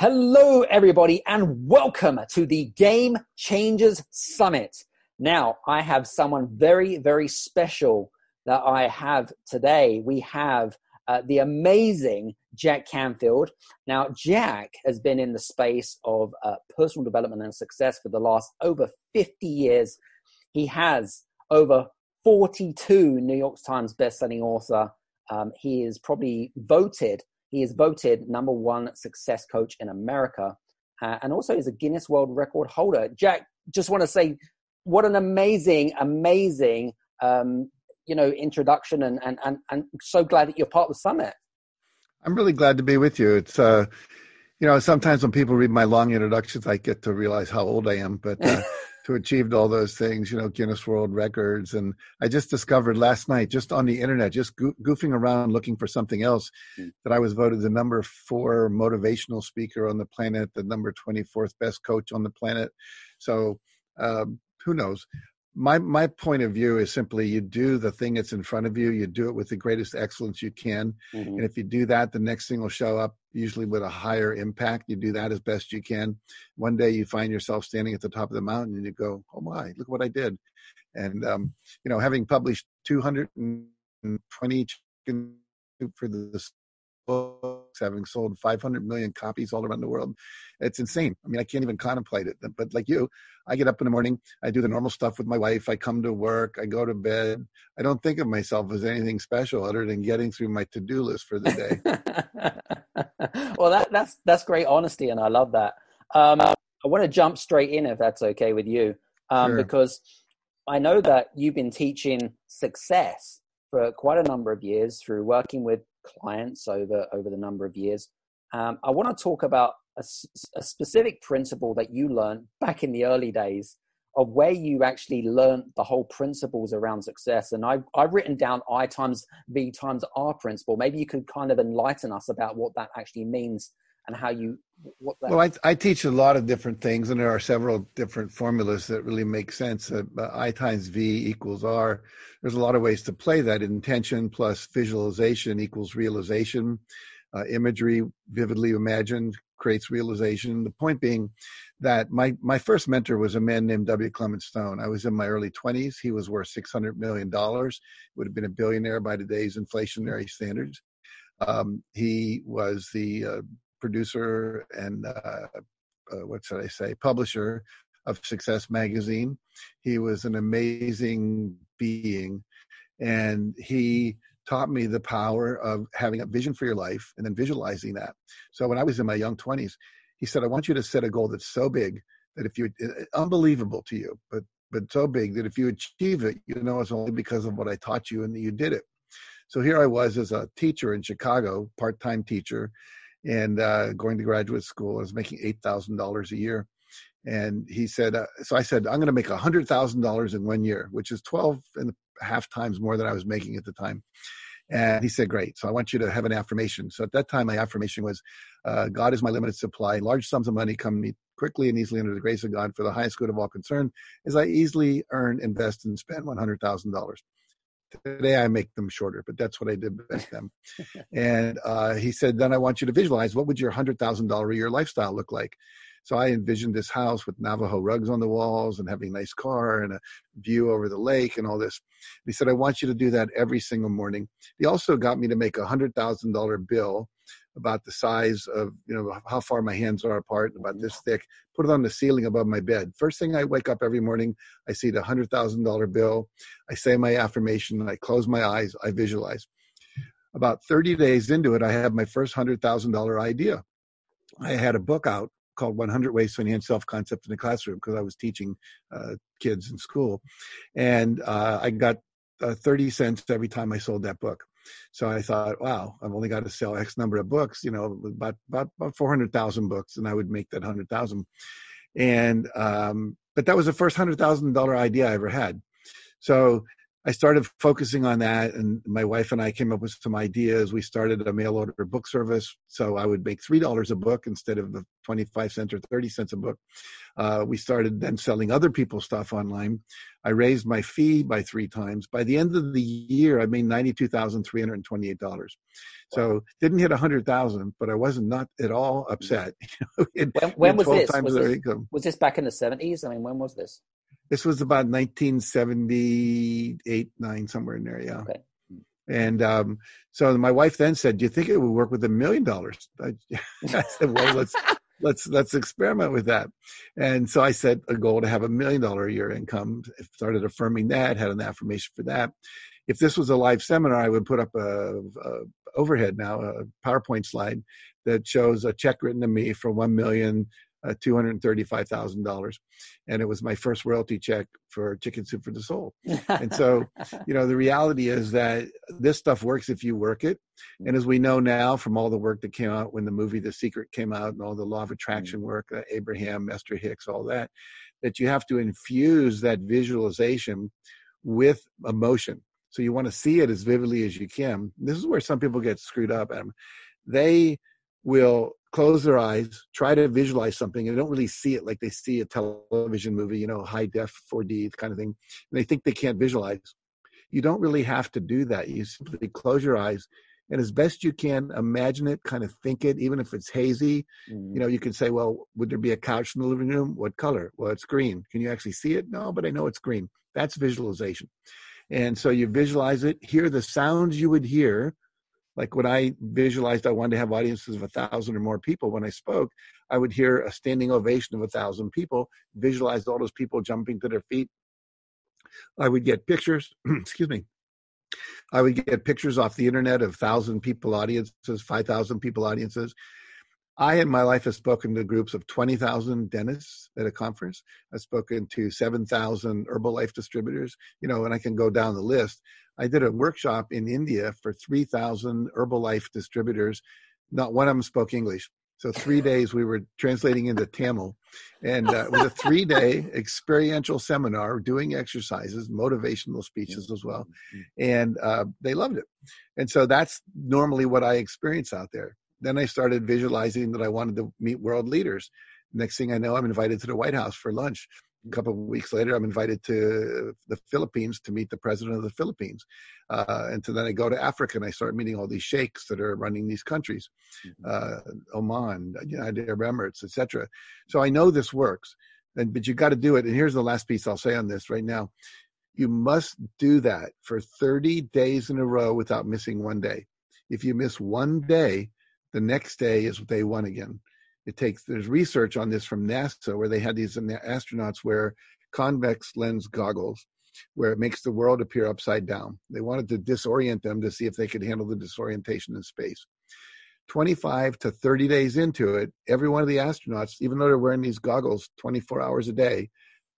Hello, everybody, and welcome to the Game Changers Summit. Now, I have someone very, very special that I have today. We have uh, the amazing Jack Canfield. Now, Jack has been in the space of uh, personal development and success for the last over 50 years. He has over 42 New York Times bestselling author. Um, he is probably voted he is voted number one success coach in America, uh, and also is a Guinness World Record holder. Jack, just want to say, what an amazing, amazing, um, you know, introduction, and and and and so glad that you're part of the summit. I'm really glad to be with you. It's uh, you know, sometimes when people read my long introductions, I get to realize how old I am, but. Uh, to achieved all those things, you know, Guinness World Records. And I just discovered last night, just on the internet, just go- goofing around looking for something else, mm. that I was voted the number four motivational speaker on the planet, the number 24th best coach on the planet. So um, who knows? My my point of view is simply you do the thing that's in front of you you do it with the greatest excellence you can. Mm-hmm. and if you do that the next thing will show up usually with a higher impact. You do that as best you can. One day you find yourself standing at the top of the mountain and you go oh my look what i did. And um, you know having published 220 for the books, having sold 500 million copies all around the world. It's insane. I mean, I can't even contemplate it. But like you, I get up in the morning, I do the normal stuff with my wife, I come to work, I go to bed. I don't think of myself as anything special other than getting through my to-do list for the day. well, that, that's that's great honesty, and I love that. Um, I want to jump straight in if that's okay with you, um, sure. because I know that you've been teaching success for quite a number of years through working with clients over over the number of years. Um, I want to talk about a, a, specific principle that you learned back in the early days of where you actually learned the whole principles around success. And I've, I've written down I times V times R principle. Maybe you could kind of enlighten us about what that actually means and how you what that well I, I teach a lot of different things and there are several different formulas that really make sense. Uh, i times v equals r. There's a lot of ways to play that. Intention plus visualization equals realization. Uh, imagery vividly imagined creates realization. The point being that my my first mentor was a man named w. Clement stone. I was in my early 20s he was worth 600 million dollars. Would have been a billionaire by today's inflationary standards. Um, he was the uh, producer and uh, uh, what should I say, publisher of Success Magazine. He was an amazing being, and he taught me the power of having a vision for your life and then visualizing that. So when I was in my young 20s, he said, I want you to set a goal that's so big that if you, unbelievable to you, but but so big that if you achieve it, you know it's only because of what I taught you and that you did it. So here I was as a teacher in Chicago, part-time teacher, and uh, going to graduate school. I was making eight thousand dollars a year, and he said, uh, so I said, I'm going to make a hundred thousand dollars in one year, which is twelve and a half times more than I was making at the time. And he said, Great. So I want you to have an affirmation. So at that time, my affirmation was, uh, God is my limited supply. Large sums of money come me quickly and easily under the grace of God for the highest good of all concerned as I easily earn, invest, and spend $100,000. Today I make them shorter, but that's what I did back then. and uh, he said, then I want you to visualize what would your hundred thousand dollar a year lifestyle look like. So I envisioned this house with Navajo rugs on the walls and having a nice car and a view over the lake and all this. He said, I want you to do that every single morning. He also got me to make a hundred thousand dollar bill about the size of you know how far my hands are apart about this thick put it on the ceiling above my bed. First thing i wake up every morning i see the hundred thousand dollar bill. I say my affirmation i close my eyes i visualize. About 30 days into it i have my first hundred thousand dollar idea. I had a book out called 100 ways to enhance self-concept in the classroom because i was teaching uh, kids in school. And uh, i got uh, 30 cents every time i sold that book so I thought, wow, I've only got to sell X number of books, you know, about about, about four hundred thousand books, and I would make that hundred thousand. And um, but that was the first hundred thousand dollar idea I ever had. So I started focusing on that, and my wife and I came up with some ideas. We started a mail order book service, so I would make three dollars a book instead of the twenty-five cents or thirty cents a book. Uh, we started then selling other people's stuff online. I raised my fee by three times. By the end of the year, I made ninety-two thousand three hundred twenty-eight dollars. So didn't hit a hundred thousand, but I wasn't not at all upset. when, when was this? Was this, was this back in the seventies? I mean, when was this? This was about 1978, nine, somewhere in there. Yeah. Okay. And um, so my wife then said, "Do you think it would work with a million dollars?" I said, "Well, let's let's let's experiment with that." And so I set a goal to have a million dollar a year income. Started affirming that, had an affirmation for that. If this was a live seminar, I would put up a, a overhead now, a PowerPoint slide that shows a check written to me for one million uh, $235,000. And it was my first royalty check for Chicken Soup for the Soul. and so, you know, the reality is that this stuff works if you work it. And as we know now from all the work that came out when the movie The Secret came out and all the law of attraction work, uh, Abraham, Esther Hicks, all that, that you have to infuse that visualization with emotion. So you want to see it as vividly as you can. This is where some people get screwed up. Adam. They will close their eyes, try to visualize something, and they don't really see it like they see a television movie, you know, high def 4D kind of thing, and they think they can't visualize. You don't really have to do that. You simply close your eyes and as best you can imagine it, kind of think it, even if it's hazy. Mm. You know, you can say, well, would there be a couch in the living room? What color? Well, it's green. Can you actually see it? No, but I know it's green. That's visualization. And so you visualize it, hear the sounds you would hear like when I visualized I wanted to have audiences of a thousand or more people when I spoke, I would hear a standing ovation of a thousand people, visualize all those people jumping to their feet. I would get pictures, excuse me. I would get pictures off the internet of thousand people audiences, five thousand people audiences. I, in my life, have spoken to groups of 20,000 dentists at a conference. I've spoken to 7,000 Herbalife distributors, you know, and I can go down the list. I did a workshop in India for 3,000 Herbalife distributors. Not one of them spoke English. So three days we were translating into Tamil, and uh, it was a three-day experiential seminar, doing exercises, motivational speeches as well, and uh, they loved it. And so that's normally what I experience out there then I started visualizing that I wanted to meet world leaders. Next thing I know, I'm invited to the White House for lunch. A couple of weeks later, I'm invited to the Philippines to meet the president of the Philippines. Uh, and so then I go to Africa and I start meeting all these sheikhs that are running these countries, mm-hmm. uh, Oman, United Arab Emirates, etc. So I know this works, and but you got to do it. And here's the last piece I'll say on this right now: you must do that for 30 days in a row without missing one day. If you miss one day, the next day is day one again. It takes there's research on this from NASA where they had these astronauts wear convex lens goggles where it makes the world appear upside down. They wanted to disorient them to see if they could handle the disorientation in space. 25 to 30 days into it, every one of the astronauts, even though they're wearing these goggles 24 hours a day,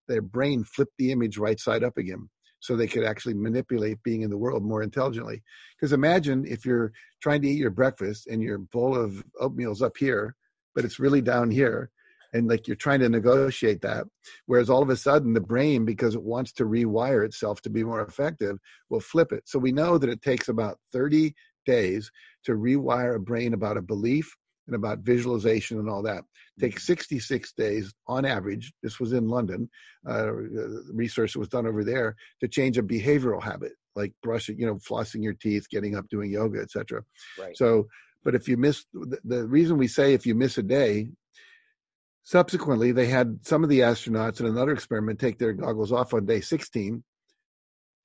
their brain flipped the image right side up again so they could actually manipulate being in the world more intelligently. Because imagine if you're trying to eat your breakfast and your bowl of oatmeal's up here, but it's really down here. And like you're trying to negotiate that. Whereas all of a sudden, the brain, because it wants to rewire itself to be more effective, will flip it. So we know that it takes about 30 days to rewire a brain about a belief and about visualization and all that. Take 66 days on average. This was in London. Uh, research that was done over there to change a behavioral habit like brushing, you know, flossing your teeth, getting up, doing yoga, etc. Right. So, but if you miss the, the reason we say if you miss a day, subsequently they had some of the astronauts in another experiment take their goggles off on day 16,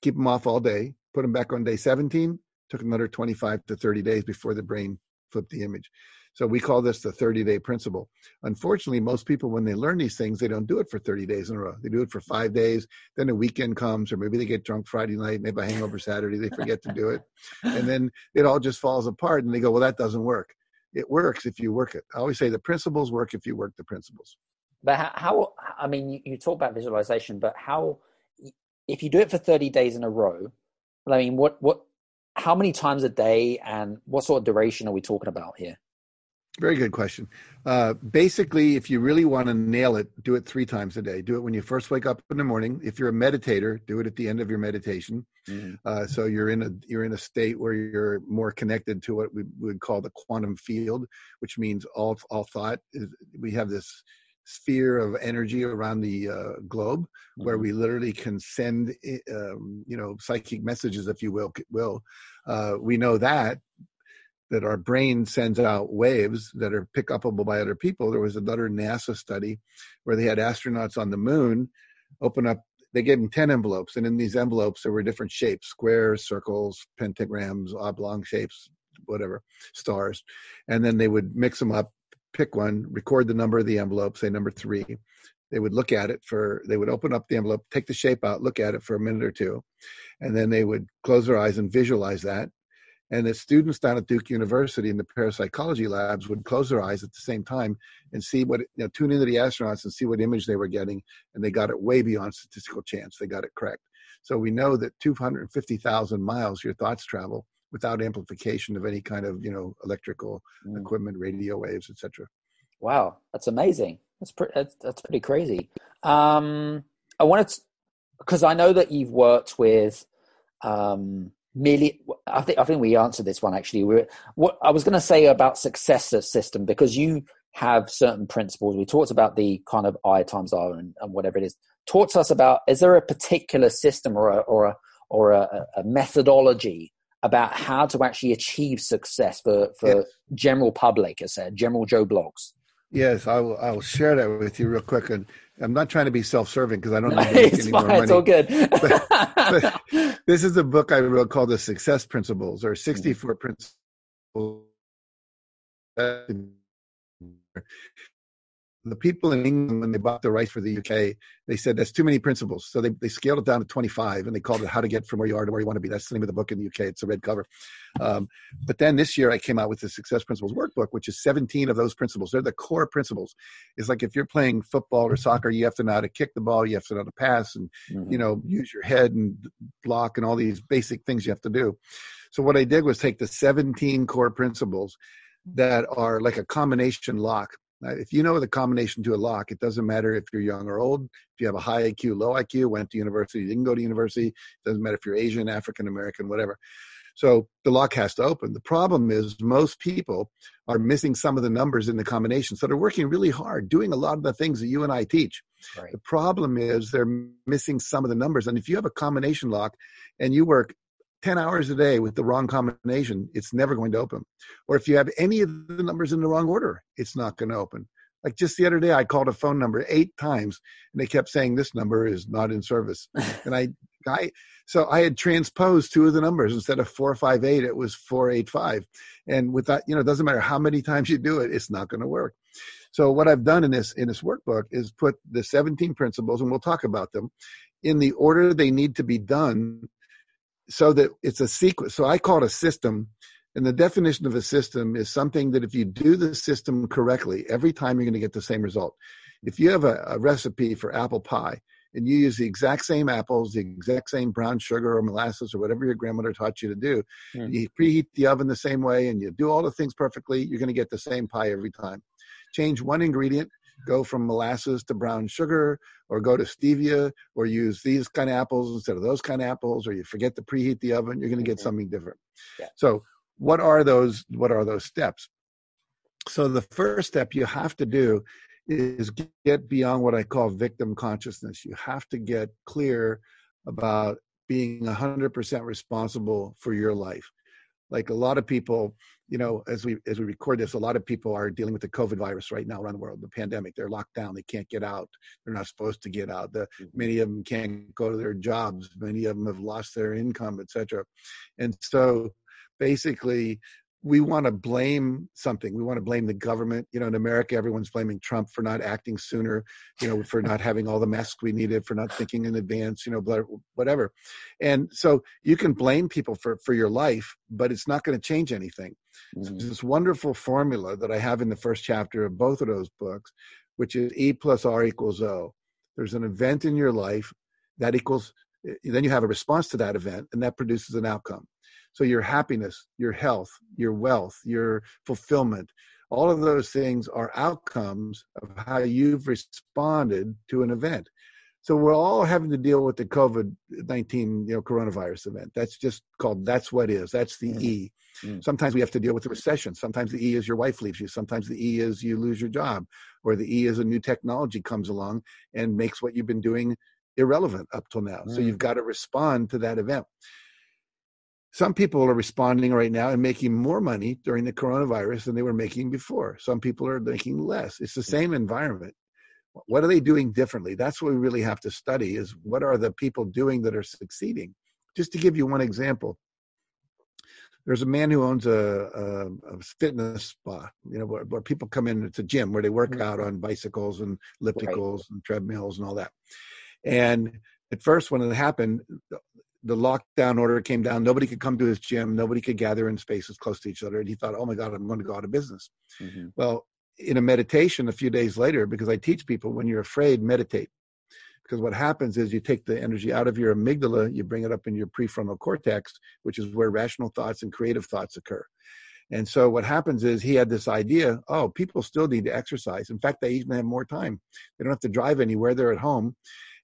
keep them off all day, put them back on day 17. Took another 25 to 30 days before the brain flipped the image. So we call this the 30 day principle. Unfortunately, most people, when they learn these things, they don't do it for 30 days in a row. They do it for five days. Then a weekend comes, or maybe they get drunk Friday night, maybe a hangover Saturday, they forget to do it. And then it all just falls apart and they go, well, that doesn't work. It works if you work it. I always say the principles work if you work the principles. But how, I mean, you talk about visualization, but how, if you do it for 30 days in a row, I mean, what, what, how many times a day and what sort of duration are we talking about here? Very good question. Uh, basically, if you really want to nail it, do it three times a day. Do it when you first wake up in the morning. If you're a meditator, do it at the end of your meditation. Mm-hmm. Uh, so you're in a you're in a state where you're more connected to what we would call the quantum field, which means all all thought. Is, we have this sphere of energy around the uh, globe mm-hmm. where we literally can send um, you know psychic messages, if you will. Will uh, we know that that our brain sends out waves that are pick upable by other people. There was another NASA study where they had astronauts on the moon open up. They gave them ten envelopes, and in these envelopes there were different shapes: squares, circles, pentagrams, oblong shapes, whatever, stars. And then they would mix them up, pick one, record the number of the envelope, say number three. They would look at it for. They would open up the envelope, take the shape out, look at it for a minute or two, and then they would close their eyes and visualize that and the students down at Duke University in the parapsychology labs would close their eyes at the same time and see what, you know, tune into the astronauts and see what image they were getting. And they got it way beyond statistical chance. They got it correct. So we know that 250,000 miles your thoughts travel without amplification of any kind of, you know, electrical mm. equipment, radio waves, etc. Wow. That's amazing. That's, pre- that's, that's pretty crazy. Um, I wanted to, because I know that you've worked with, um, merely I think I think we answered this one actually. We're, what I was going to say about successor system because you have certain principles. We talked about the kind of I times R and, and whatever it is. Talk to us about is there a particular system or a, or a, or a, a methodology about how to actually achieve success for for yes. general public, I said, general Joe Bloggs. Yes, I will. I will share that with you real quick. And I'm not trying to be self-serving because I don't know it's any fine, more money. It's all good. but, but this is a book I wrote called "The Success Principles" or 64 mm-hmm. Principles the people in England, when they bought the rights for the UK, they said that's too many principles. So they, they scaled it down to 25 and they called it How to Get From Where You Are to Where You Want to Be. That's the name of the book in the UK. It's a red cover. Um, but then this year I came out with the Success Principles Workbook, which is 17 of those principles. They're the core principles. It's like if you're playing football or soccer, you have to know how to kick the ball, you have to know how to pass and, mm-hmm. you know, use your head and block and all these basic things you have to do. So what I did was take the 17 core principles that are like a combination lock Uh, if you know the combination to a lock, it doesn't matter if you're young or old. If you have a high IQ, low IQ, went to university, didn't go to university, it doesn't matter if you're Asian, African American, whatever. So the lock has to open. The problem is most people are missing some of the numbers in the combination. So they're working really hard, doing a lot of the things that you and I teach. Right. The problem is they're missing some of the numbers. And if you have a combination lock and you work 10 hours a day with the wrong combination, it's never going to open. Or if you have any of the numbers in the wrong order, it's not going to open. Like just the other day, I called a phone number eight times and they kept saying this number is not in service. and I, I, so I had transposed two of the numbers instead of 458, it was 485. And with that, you know, it doesn't matter how many times you do it, it's not going to work. So what I've done in this, in this workbook is put the 17 principles and we'll talk about them in the order they need to be done so that it's a sequence. So I call it a system. And the definition of a system is something that if you do the system correctly, every time you're going to get the same result. If you have a, a recipe for apple pie and you use the exact same apples, the exact same brown sugar or molasses or whatever your grandmother taught you to do, mm. you preheat the oven the same way and you do all the things perfectly, you're going to get the same pie every time. Change one ingredient, go from molasses to brown sugar or go to stevia or use these kind of apples instead of those kind of apples or you forget to preheat the oven you're going to get mm-hmm. something different yeah. so what are those what are those steps so the first step you have to do is get beyond what i call victim consciousness you have to get clear about being 100% responsible for your life like a lot of people you know as we as we record this a lot of people are dealing with the covid virus right now around the world the pandemic. They're locked down. They can't get out. They're not supposed to get out. The, mm-hmm. many of them can't go to their jobs. Many of them have lost their income etc and so basically we want to blame something. We want to blame the government. You know, in America, everyone's blaming Trump for not acting sooner, you know, for not having all the masks we needed, for not thinking in advance, you know, whatever. And so you can blame people for, for your life, but it's not going to change anything. Mm-hmm. this wonderful formula that I have in the first chapter of both of those books, which is E plus R equals O. There's an event in your life that equals, eh, then you have a response to that event, and that produces an outcome. So your happiness, your health, your wealth, your fulfillment, All of those things are outcomes of how you've responded to an event. So we're all having to deal with the COVID nineteen, you know, coronavirus event. That's just called. That's what is. That's the mm. E. Mm. Sometimes we have to deal with the recession. Sometimes the E is your wife leaves you. Sometimes the E is you lose your job, or the E is a new technology comes along and makes what you've been doing irrelevant up till now. Mm. So you've got to respond to that event. Some people are responding right now and making more money during the coronavirus than they were making before. Some people are making less. It's the same environment what are they doing differently that's what we really have to study is what are the people doing that are succeeding just to give you one example there's a man who owns a, a, a fitness spa you know where, where, people come in it's a gym where they work mm-hmm. out on bicycles and ellipticals right. and treadmills and all that and at first when it happened the lockdown order came down nobody could come to his gym nobody could gather in spaces close to each other and he thought oh my god i'm going to go out of business mm-hmm. well in a meditation a few days later because I teach people when you're afraid, meditate. Because what happens is you take the energy out of your amygdala, you bring it up in your prefrontal cortex, which is where rational thoughts and creative thoughts occur. And so what happens is he had this idea oh, people still need to exercise. In fact, they even have more time. They don't have to drive anywhere, they're at home.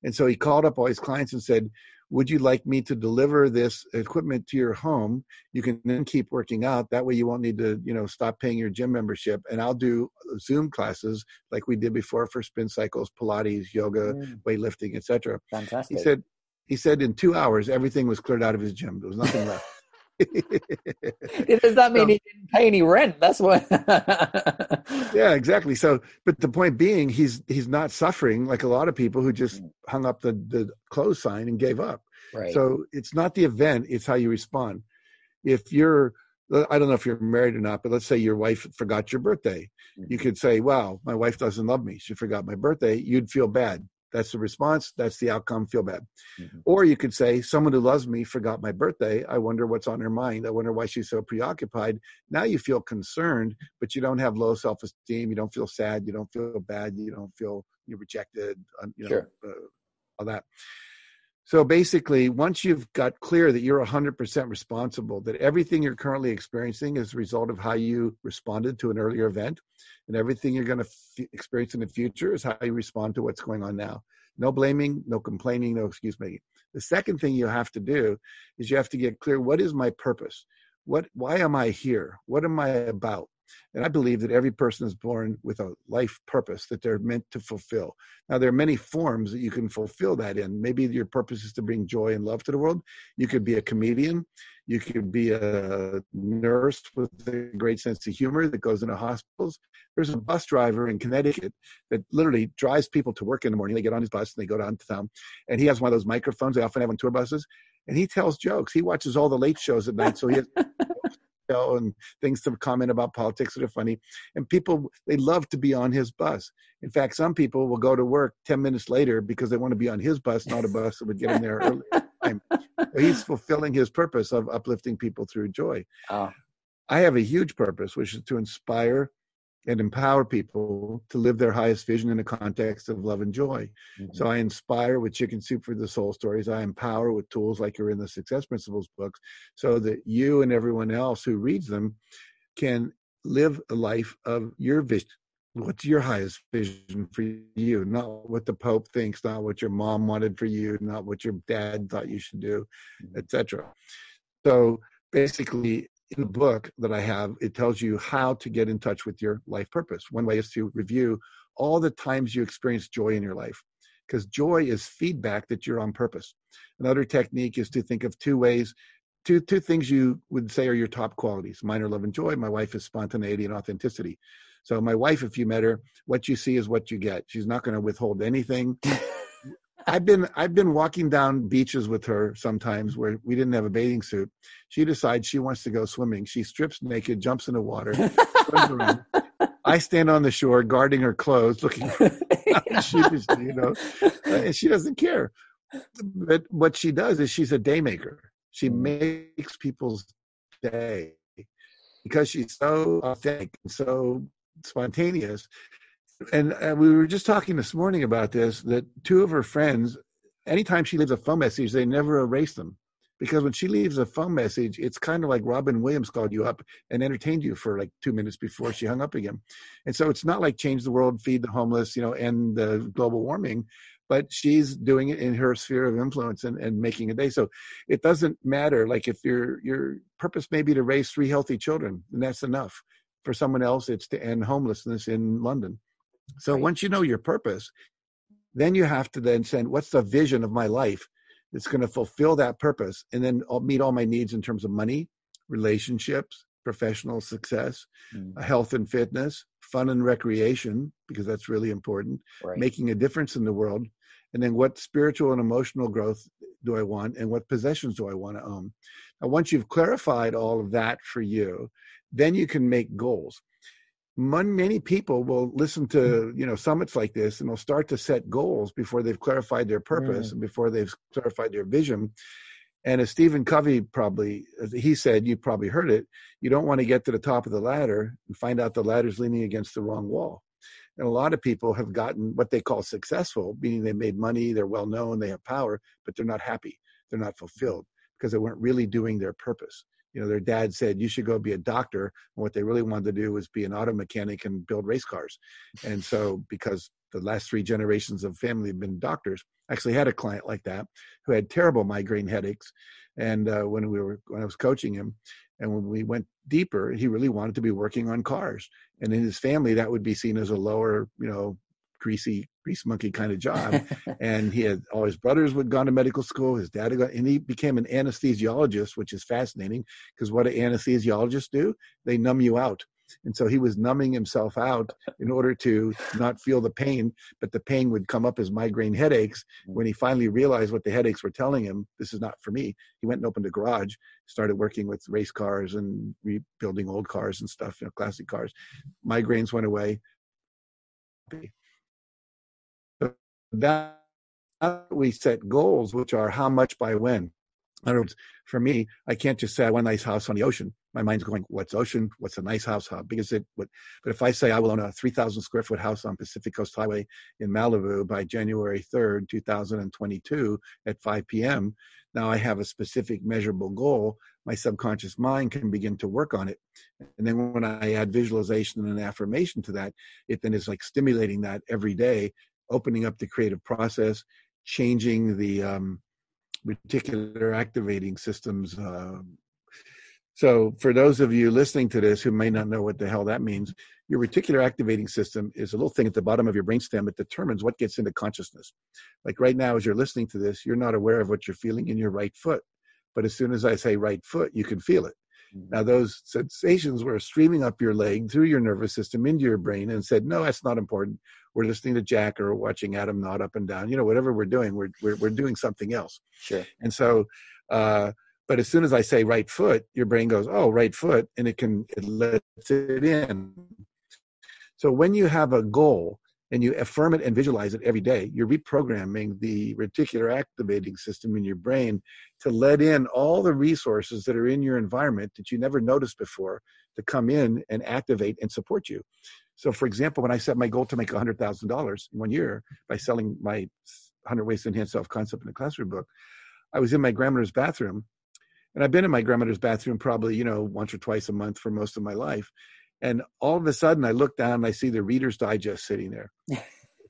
And so he called up all his clients and said, would you like me to deliver this equipment to your home? You can then keep working out. That way you won't need to you know stop paying your gym membership. And i'll do zoom classes like we did before for spin cycles pilates yoga mm. weightlifting etc fantastic he said he said in two hours everything was cleared out of his gym. There was nothing left Does that mean so, he didn't pay any rent? That's what. yeah, exactly. So, but the point being, he's he's not suffering like a lot of people who just mm. hung up the the close sign and gave up. Right. So it's not the event; it's how you respond. If you're, I don't know if you're married or not, but let's say your wife forgot your birthday, mm-hmm. you could say, "Wow, my wife doesn't love me; she forgot my birthday." You'd feel bad. That's the response. That's the outcome. Feel bad. Mm-hmm. Or you could say, someone who loves me forgot my birthday. I wonder what's on her mind. I wonder why she's so preoccupied. Now you feel concerned, but you don't have low self esteem. You don't feel sad. You don't feel bad. You don't feel you're rejected. You know, sure. uh, all that. So basically, once you've got clear that you're 100% responsible, that everything you're currently experiencing is a result of how you responded to an earlier event, and everything you're going to f- experience in the future is how you respond to what's going on now. No blaming, no complaining, no excuse making. The second thing you have to do is you have to get clear what is my purpose? What why am I here? What am I about? And I believe that every person is born with a life purpose that they're meant to fulfill. Now, there are many forms that you can fulfill that in. Maybe your purpose is to bring joy and love to the world. You could be a comedian. You could be a nurse with a great sense of humor that goes into hospitals. There's a bus driver in Connecticut that literally drives people to work in the morning. They get on his bus and they go down to town. And he has one of those microphones they often have on tour buses. And he tells jokes. He watches all the late shows at night. So he has and things to comment about politics that are funny. And people, they love to be on his bus. In fact, some people will go to work 10 minutes later because they want to be on his bus, not a bus that would get them there early. he's fulfilling his purpose of uplifting people through joy. Oh. I have a huge purpose, which is to inspire and empower people to live their highest vision in a context of love and joy. Mm-hmm. So I inspire with Chicken Soup for the Soul stories. I empower with tools like you're in the Success Principles books so that you and everyone else who reads them can live a life of your vision. What's your highest vision for you? Not what the Pope thinks, not what your mom wanted for you, not what your dad thought you should do, mm-hmm. etc. So basically, in the book that I have, it tells you how to get in touch with your life purpose. One way is to review all the times you experience joy in your life, because joy is feedback that you're on purpose. Another technique is to think of two ways, two two things you would say are your top qualities. Mine are love and joy. My wife is spontaneity and authenticity. So my wife, if you met her, what you see is what you get. She's not going to withhold anything. I've been I've been walking down beaches with her sometimes where we didn't have a bathing suit. She decides she wants to go swimming. She strips naked, jumps in the water, I stand on the shore guarding her clothes, looking sheepishly, you know, and she doesn't care. But what she does is she's a day maker. She mm. makes people's day because she's so authentic and so spontaneous and uh, we were just talking this morning about this that two of her friends anytime she leaves a phone message they never erase them because when she leaves a phone message, it's kind of like Robin Williams called you up and entertained you for like two minutes before she hung up again. And so it's not like change the world, feed the homeless, you know, end the global warming, but she's doing it in her sphere of influence and, and making a day. So it doesn't matter. Like if your your purpose may be to raise three healthy children, and that's enough. For someone else, it's to end homelessness in London. So right. once you know your purpose, then you have to then send what's the vision of my life that's going to fulfill that purpose and then I'll meet all my needs in terms of money, relationships, professional success, mm. health and fitness, fun and recreation, because that's really important, right. making a difference in the world. And then what spiritual and emotional growth do I want and what possessions do I want to own? Now, once you've clarified all of that for you, then you can make goals many people will listen to mm. you know summits like this and they'll start to set goals before they've clarified their purpose mm. and before they've clarified their vision and as stephen covey probably he said you probably heard it you don't want to get to the top of the ladder and find out the ladder's leaning against the wrong wall and a lot of people have gotten what they call successful meaning they made money they're well known they have power but they're not happy they're not fulfilled because they weren't really doing their purpose you know, their dad said you should go be a doctor. And what they really wanted to do was be an auto mechanic and build race cars. And so, because the last three generations of family have been doctors, I actually had a client like that who had terrible migraine headaches. And uh, when we were when I was coaching him, and when we went deeper, he really wanted to be working on cars. And in his family, that would be seen as a lower, you know, greasy grease monkey kind of job. and he had all his brothers would gone to medical school. His dad had gone, and he became an anesthesiologist, which is fascinating because what do anesthesiologists do? They numb you out. And so he was numbing himself out in order to not feel the pain, but the pain would come up as migraine headaches. Mm. When he finally realized what the headaches were telling him, this is not for me, he went and opened a garage, started working with race cars and rebuilding old cars and stuff, you know, classic cars. Migraines went away that we set goals, which are how much by when. In other words, for me, I can't just say I want a nice house on the ocean. My mind's going, what's ocean? What's a nice house? How big is it? What, but if I say I will own a 3,000 square foot house on Pacific Coast Highway in Malibu by January 3rd, 2022 at 5 p.m., now I have a specific measurable goal. My subconscious mind can begin to work on it. And then when I add visualization and affirmation to that, it then is like stimulating that every day opening up the creative process, changing the um, reticular activating systems. Uh, so, for those of you listening to this who may not know what the hell that means, your reticular activating system is a little thing at the bottom of your brainstem that determines what gets into consciousness. Like right now, as you're listening to this, you're not aware of what you're feeling in your right foot. But as soon as I say right foot, you can feel it. Now, mm-hmm. those sensations were streaming up your leg through your nervous system into your brain and said, No, that's not important. We're listening to Jack or watching Adam nod up and down. You know, whatever we're doing, we're, we're, we're doing something else. Sure. And so, uh, but as soon as I say right foot, your brain goes, Oh, right foot, and it can, it lets it in. So when you have a goal, and you affirm it and visualize it every day, you're reprogramming the reticular activating system in your brain to let in all the resources that are in your environment that you never noticed before to come in and activate and support you. So, for example, when I set my goal to make $100,000 in one year by selling my 100 Ways to Enhance Self Concept in a Classroom book, I was in my grandmother's bathroom. And I've been in my grandmother's bathroom probably, you know, once or twice a month for most of my life. And all of a sudden, I look down and I see the Reader's Digest sitting there. it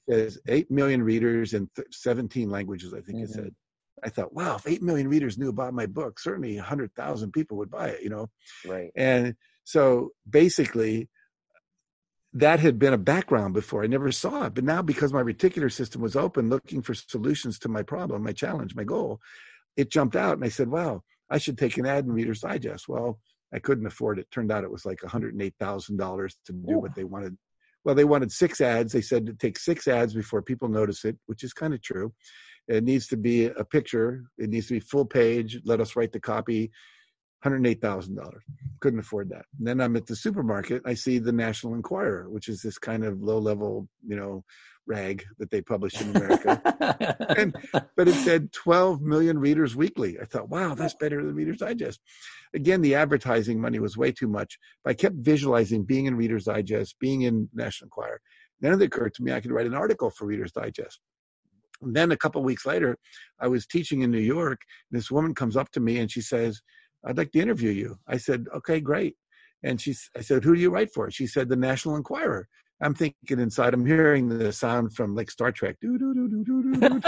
says 8 million readers in th- 17 languages, I think mm-hmm. it said. I thought, wow, if 8 million readers knew about my book, certainly 100,000 people would buy it, you know? Right. And so basically, that had been a background before. I never saw it. But now, because my reticular system was open, looking for solutions to my problem, my challenge, my goal, it jumped out. And I said, wow, I should take an ad in Reader's Digest. Well, I couldn't afford it. Turned out it was like $108,000 to do Ooh. what they wanted. Well, they wanted six ads. They said to take six ads before people notice it, which is kind of true. It needs to be a picture. It needs to be full page. Let us write the copy. $108,000. Couldn't afford that. And then I'm at the supermarket. I see the National Enquirer, which is this kind of low level, you know, rag that they publish in America. and, but it said 12 million readers weekly. I thought, wow, that's better than Reader's Digest. Again, the advertising money was way too much. But I kept visualizing being in Reader's Digest, being in National Enquirer. Then it occurred to me I could write an article for Reader's Digest. And then a couple of weeks later, I was teaching in New York. This woman comes up to me and she says, "I'd like to interview you." I said, "Okay, great." And she, I said, "Who do you write for?" She said, "The National Enquirer." I'm thinking inside, I'm hearing the sound from like Star Trek. Doo, doo, doo, doo, doo, doo, doo.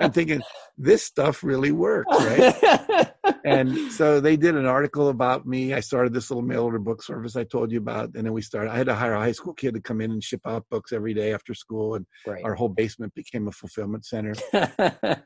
I'm thinking this stuff really works, right? and so they did an article about me. I started this little mail order book service I told you about, and then we started. I had to hire a high school kid to come in and ship out books every day after school, and right. our whole basement became a fulfillment center.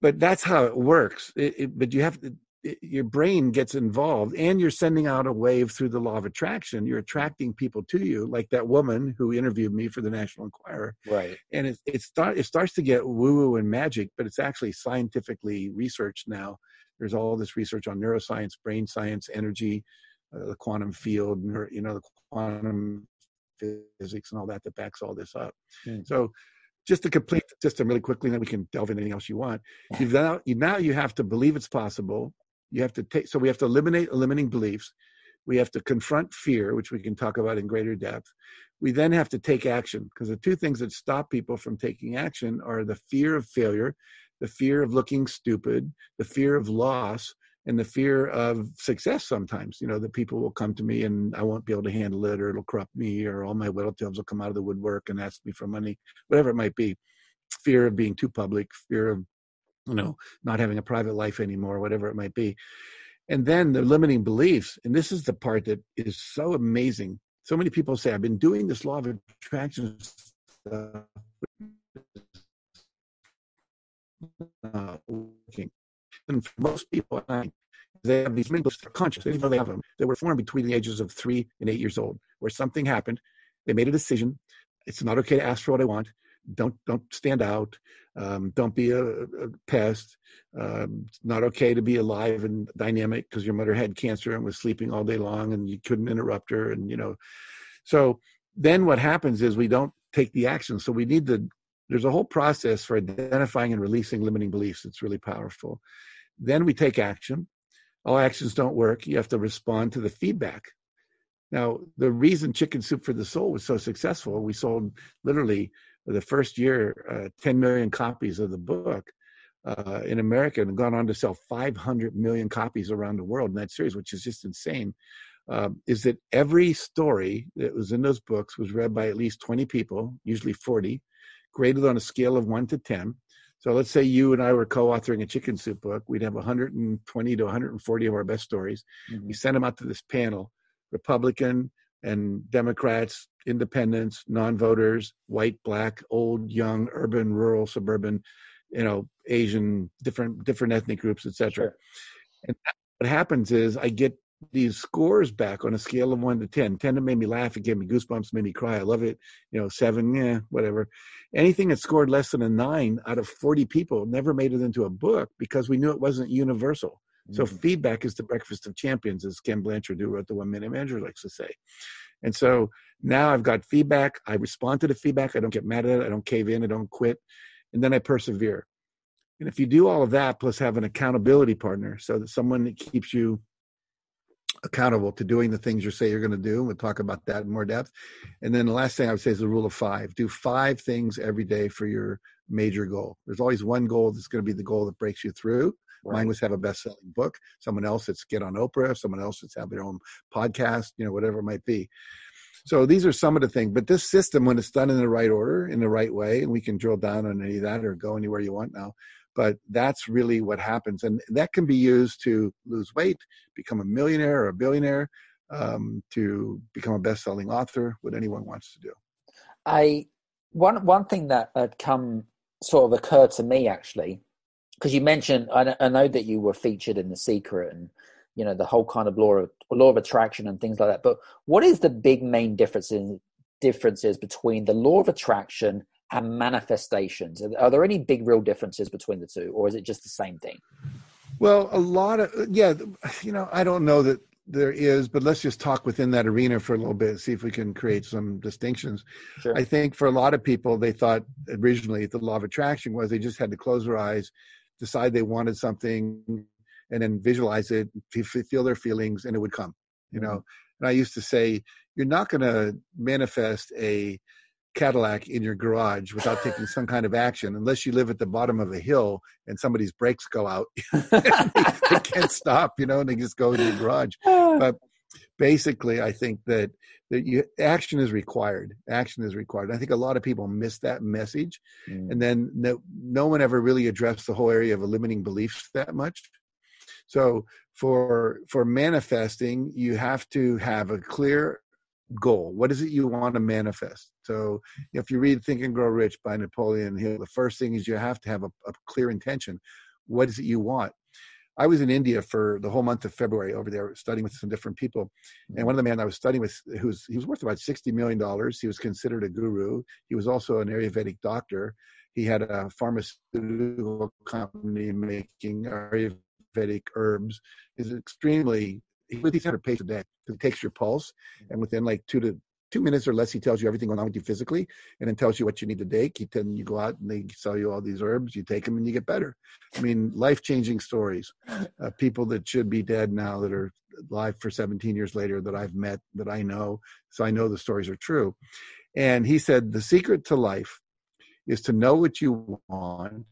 but that's how it works. It, it, but you have to your brain gets involved and you're sending out a wave through the law of attraction. You're attracting people to you like that woman who interviewed me for the national enquirer. Right. And it, it, start, it starts to get woo woo and magic but it's actually scientifically researched now. There's all this research on neuroscience brain science energy uh, the quantum field you know the quantum physics and all that that backs all this up. Mm. so just to complete the system really quickly, and then we can delve into anything else you want. You've now, you, now you have to believe it's possible. You have to take so we have to eliminate limiting beliefs. We have to confront fear which we can talk about in greater depth. We then have to take action because the two things that stop people from taking action are the fear of failure the fear of looking stupid the fear of loss and the fear of success sometimes you know that people will come to me and i won't be able to handle it or it'll corrupt me or all my relatives will come out of the woodwork and ask me for money whatever it might be fear of being too public fear of you know, not having a private life anymore, whatever it might be. And then the limiting beliefs, and this is the part that is so amazing. So many people say, I've been doing this law of attraction stuff. Uh, working. And for most people, they have these mental are conscious. They know they have them. They were formed between the ages of three and eight years old, where something happened. They made a decision. It's not okay to ask for what I want don't don't stand out um, don't be a, a pest um, it's not okay to be alive and dynamic because your mother had cancer and was sleeping all day long and you couldn't interrupt her and you know so then what happens is we don't take the action so we need to there's a whole process for identifying and releasing limiting beliefs it's really powerful then we take action all actions don't work you have to respond to the feedback now the reason chicken soup for the soul was so successful we sold literally the first year, uh, 10 million copies of the book uh, in America and gone on to sell 500 million copies around the world in that series, which is just insane. Um, is that every story that was in those books was read by at least 20 people, usually 40, graded on a scale of 1 to 10. So let's say you and I were co-authoring a chicken soup book. We'd have 120 to 140 of our best stories. Mm-hmm. We send them out to this panel, Republican, and Democrats, independents, non-voters, white, black, old, young, urban, rural, suburban, you know, Asian, different different ethnic groups, etc. Sure. And what happens is I get these scores back on a scale of one to 10. 10 that made me laugh, it gave me goosebumps, made me cry. I love it. You know, seven, yeah, whatever. Anything that scored less than a nine out of 40 people never made it into a book because we knew it wasn't universal. So mm-hmm. feedback is the breakfast of champions, as Ken Blanchard, who wrote the One Minute Manager, likes to say. And so now I've got feedback. I respond to the feedback. I don't get mad at it. I don't cave in. I don't quit. And then I persevere. And if you do all of that, plus have an accountability partner, so that someone that keeps you accountable to doing the things you say you're going to do. We'll talk about that in more depth. And then the last thing I would say is the rule of five. Do five things every day for your major goal. There's always one goal that's going to be the goal that breaks you through. Right. Mine was have a best-selling book. Someone else that's get on Oprah. Someone else that's have their own podcast. You know, whatever it might be. So these are some of the things. But this system, when it's done in the right order, in the right way, and we can drill down on any of that or go anywhere you want now. But that's really what happens, and that can be used to lose weight, become a millionaire or a billionaire, um, to become a best-selling author. What anyone wants to do. I one one thing that had come sort of occurred to me actually because you mentioned I, I, know that you were featured in the secret and you know the whole kind of law of law of attraction and things like that but what is the big main differences differences between the law of attraction and manifestations are there any big real differences between the two or is it just the same thing well a lot of yeah you know i don't know that there is but let's just talk within that arena for a little bit see if we can create some distinctions sure. i think for a lot of people they thought originally the law of attraction was they just had to close their eyes decide they wanted something and then visualize it feel their feelings and it would come you know mm-hmm. and i used to say you're not going to manifest a Cadillac in your garage without taking some kind of action, unless you live at the bottom of a hill and somebody's brakes go out, they, they can't stop, you know, and they just go in your garage. But basically, I think that that you action is required. Action is required. I think a lot of people miss that message, Mm. and then no, no one ever really addressed the whole area of limiting beliefs that much. So for for manifesting, you have to have a clear goal. What is it you want to manifest? So if you read Think and Grow Rich by Napoleon Hill, the first thing is you have to have a, a clear intention. What is it you want? I was in India for the whole month of February over there studying with some different people. And one of the men I was studying with, who's he was worth about sixty million dollars. He was considered a guru. He was also an Ayurvedic doctor. He had a pharmaceutical company making Ayurvedic herbs. He's extremely he these hundred pages a day. He takes your pulse, and within like two to two minutes or less, he tells you everything going on with you physically, and then tells you what you need to take. He then you go out and they sell you all these herbs. You take them and you get better. I mean, life changing stories. Uh, people that should be dead now that are alive for 17 years later that I've met that I know. So I know the stories are true. And he said the secret to life is to know what you want,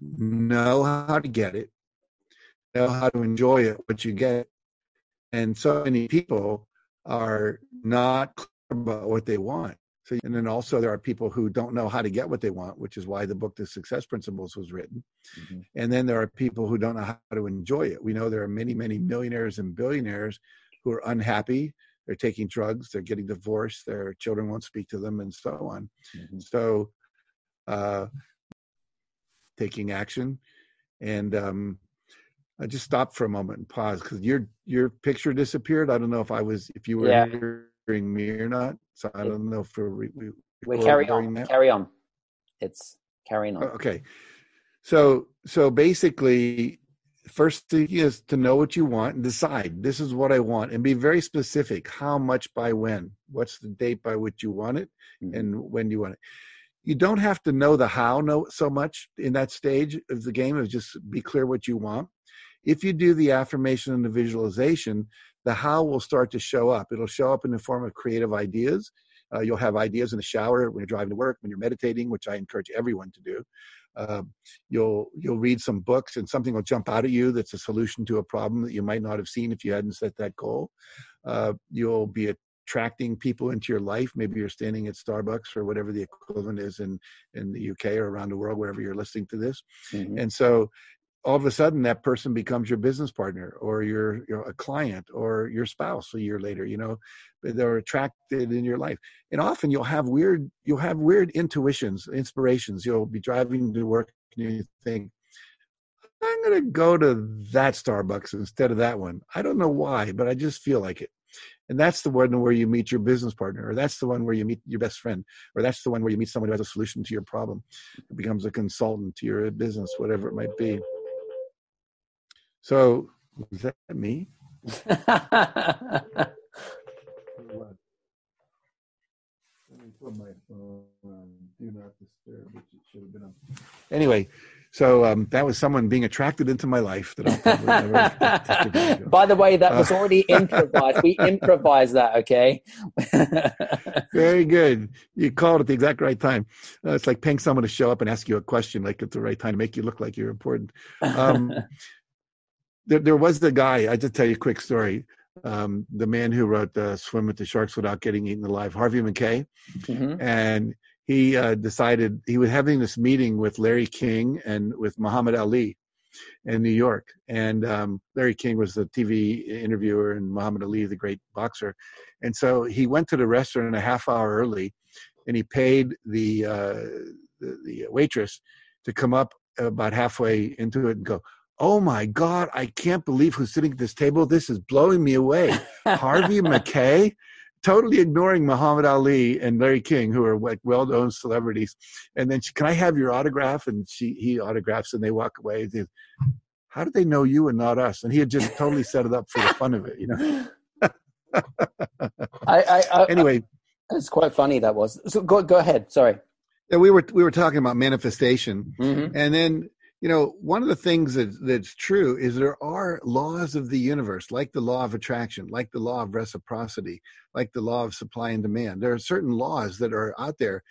know how to get it, know how to enjoy it, what you get. And so many people are not clear about what they want. So, and then also there are people who don't know how to get what they want, which is why the book The Success Principles was written. Mhm. And then there are people who don't know how to enjoy it. We know there are many, many millionaires and billionaires who are unhappy. They're taking drugs. They're getting divorced. Their children won't speak to them, and so on. Mhm. So, uh, taking action, and um, I just stopped for a moment and paused because your your picture disappeared. I don't know if I was if you were Yeah. hearing me or not. So I don't know if we're, we, we We carry on. that. Carry on. It's carrying on. Okay. So so basically first thing is to know what you want and decide this is what I want and be very specific. How much by when? What's the date by which you want it Mhm. and when you want it? You don't have to know the how no so much in that stage of the game of just be clear what you want. If you do the affirmation and the visualization, the how will start to show up. It'll show up in the form of creative ideas. Uh, you'll have ideas in the shower when you're driving to work, when you're meditating, which I encourage everyone to do. Uh, you'll you'll read some books and something will jump out at you that's a solution to a problem that you might not have seen if you hadn't set that goal. Uh, you'll be attracting people into your life. Maybe you're standing at Starbucks or whatever the equivalent is in in the UK or around the world, wherever you're listening to this. Mhm. And so all of a sudden that person becomes your business partner or your, your a client or your spouse a year later, you know, they're attracted in your life. And often you'll have weird, you'll have weird intuitions, inspirations. You'll be driving to work and you think, I'm going to go to that Starbucks instead of that one. I don't know why, but I just feel like it. And that's the one where you meet your business partner, or that's the one where you meet your best friend, or that's the one where you meet someone who has a solution to your problem. Becomes a consultant to your business, whatever it might be. So, is that me? Let me put my phone on do not disturb, which it should have been on. Anyway, so um, that was someone being attracted into my life that I'll probably never take advantage of. By the way, that was Uh, already improvised. We improvised that, okay? Very good. You called at the exact right time. Uh, it's like paying someone to show up and ask you a question like at the right time to make you look like you're important. Um, there, there was the guy. I just tell you a quick story. Um, the man who wrote uh, "Swim with the Sharks Without Getting Eaten Alive," Harvey Mackay, Mhm. and he uh, decided he was having this meeting with Larry King and with Muhammad Ali in New York. And um, Larry King was the TV interviewer, and Muhammad Ali, the great boxer. And so he went to the restaurant a half hour early, and he paid the uh, the, the waitress to come up about halfway into it and go. Oh my God! I can't believe who's sitting at this table. This is blowing me away. Harvey Mackay, totally ignoring Muhammad Ali and Larry King, who are like well-known celebrities. And then, she, can I have your autograph? And she, he autographs, and they walk away. They, How did they know you and not us? And he had just totally set it up for the fun of it, you know. I, I, I, Anyway, it's quite funny that was. So go, go ahead. Sorry. Yeah, we were we were talking about manifestation, hmm and then you know, one of the things that, that's true is there are laws of the universe, like the law of attraction, like the law of reciprocity, like the law of supply and demand. There are certain laws that are out there.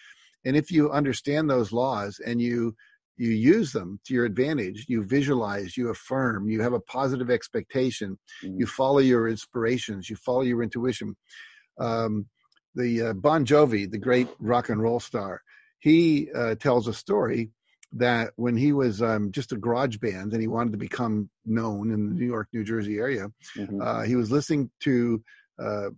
And if you understand those laws and you you use them to your advantage you visualize you affirm you have a positive expectation mm-hmm. you follow your inspirations you follow your intuition um, the uh, bon jovi the great rock and roll star he uh, tells a story that when he was um, just a garage band and he wanted to become known in the new york new jersey area mm-hmm. uh, he was listening to uh,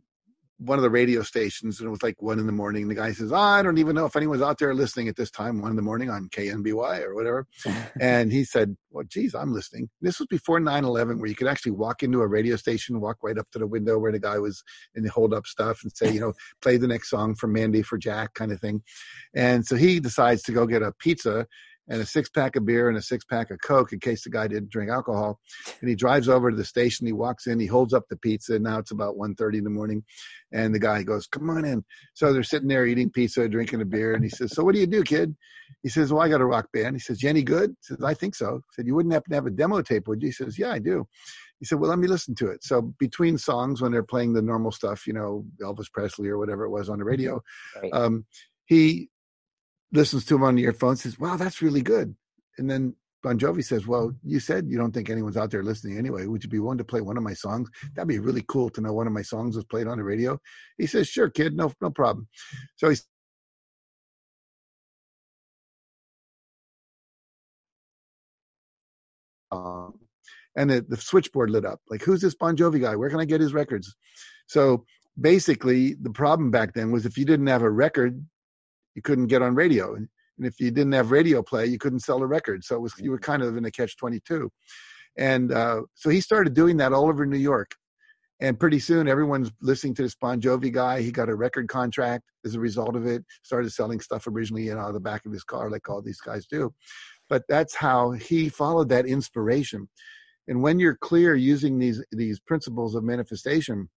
one of the radio stations and it was like one in the morning. The guy says, oh, I don't even know if anyone's out there listening at this time, one in the morning on KNBY or whatever. and he said, Well, geez, I'm listening. This was before 9 11, where you could actually walk into a radio station, walk right up to the window where the guy was and hold up stuff and say, you know, play the next song from Mandy for Jack kind of thing. And so he decides to go get a pizza and a six pack of beer and a six pack of Coke in case the guy didn't drink alcohol. And he drives over to the station. He walks in. He holds up the pizza. Now it's about 1.30 in the morning, and the guy goes, "Come on in." So they're sitting there eating pizza, drinking a beer, and he says, "So what do you do, kid?" He says, "Well, I got a rock band." He says, "Jenny good?" He says, "I think so." He said, "You wouldn't happen to have a demo tape, would you?" He says, "Yeah, I do." He said, "Well, let me listen to it." So between songs, when they're playing the normal stuff, you know, Elvis Presley or whatever it was on the radio, right. um, he listens to him on the earphone. Says, "Wow, that's really good." and then Bon Jovi says, "Well, you said you don't think anyone's out there listening anyway. Would you be willing to play one of my songs? That'd be really cool to know one of my songs was played on the radio." He says, "Sure, kid, no, no problem." So he's um, and the, the switchboard lit up. Like, who's this Bon Jovi guy? Where can I get his records? So basically, the problem back then was if you didn't have a record, you couldn't get on radio and if you didn't have radio play, you couldn't sell a record. So it was you were kind of in a catch twenty two, and uh, so he started doing that all over New York. And pretty soon, everyone's listening to this Bon Jovi guy. He got a record contract as a result of it. Started selling stuff originally out of the back of his car, like all these guys do. But that's how he followed that inspiration. And when you're clear using these these principles of manifestation,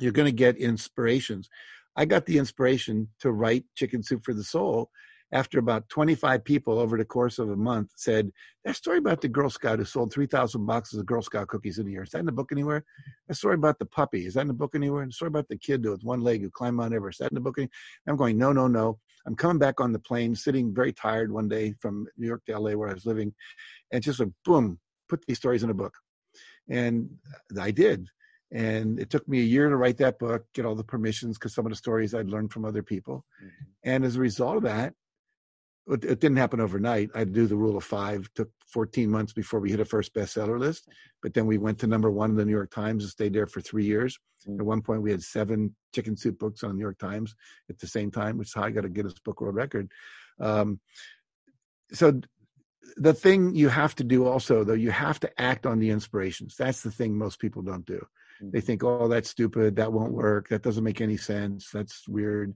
you're going to get inspirations. I got the inspiration to write Chicken Soup for the Soul after about 25 people over the course of a month said, That story about the Girl Scout who sold 3,000 boxes of Girl Scout cookies in a year, is that in the book anywhere? That story about the puppy, is that in the book anywhere? A story about the kid with one leg who climbed Mount Everest, is that in the book anywhere? I'm going, No, no, no. I'm coming back on the plane, sitting very tired one day from New York to LA where I was living, and just a boom, put these stories in a book. And I did. And it took me a year to write that book, get all the permissions because some of the stories I'd learned from other people. Mm-hmm. And as a result of that, it, it didn't happen overnight. I do the rule of five. Took 14 months before we hit a first bestseller list, but then we went to number one in the New York Times and stayed there for three years. Mm-hmm. At one point, we had seven chicken soup books on the New York Times at the same time, which is how I got to get a Guinness Book World Record. Um, so the thing you have to do also though you have to act on the inspirations that's the thing most people don't do they mm-hmm. think oh that's stupid that won't work that doesn't make any sense that's weird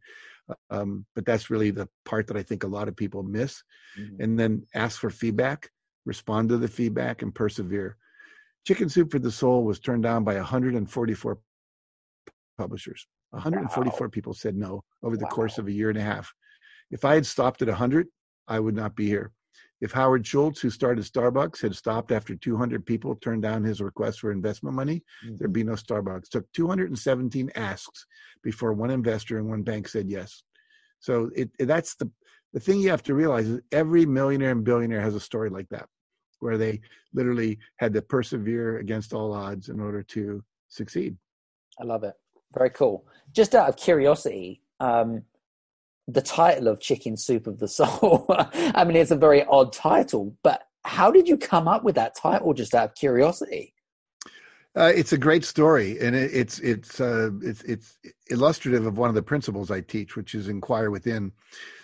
um, but that's really the part that I think a lot of people miss. Mm-hmm. And then ask for feedback, respond to the feedback, and persevere. Chicken Soup for the Soul was turned down by 144 publishers. 144 wow. people said no over the wow. course of a year and a half. If I had stopped at 100, I would not be here. If Howard Schultz, who started Starbucks, had stopped after 200 people turned down his request for investment money, mm-hmm. there'd be no Starbucks. Took 217 asks before one investor and one bank said yes. So it, it, that's the the thing you have to realize is every millionaire and billionaire has a story like that, where they literally had to persevere against all odds in order to succeed. I love it. Very cool. Just out of curiosity, um, the title of Chicken Soup of the Soul. I mean, it's a very odd title, but how did you come up with that title? Just out of curiosity. Uh, it's a great story, and it, it's it's uh, it's it's illustrative of one of the principles I teach, which is inquire within.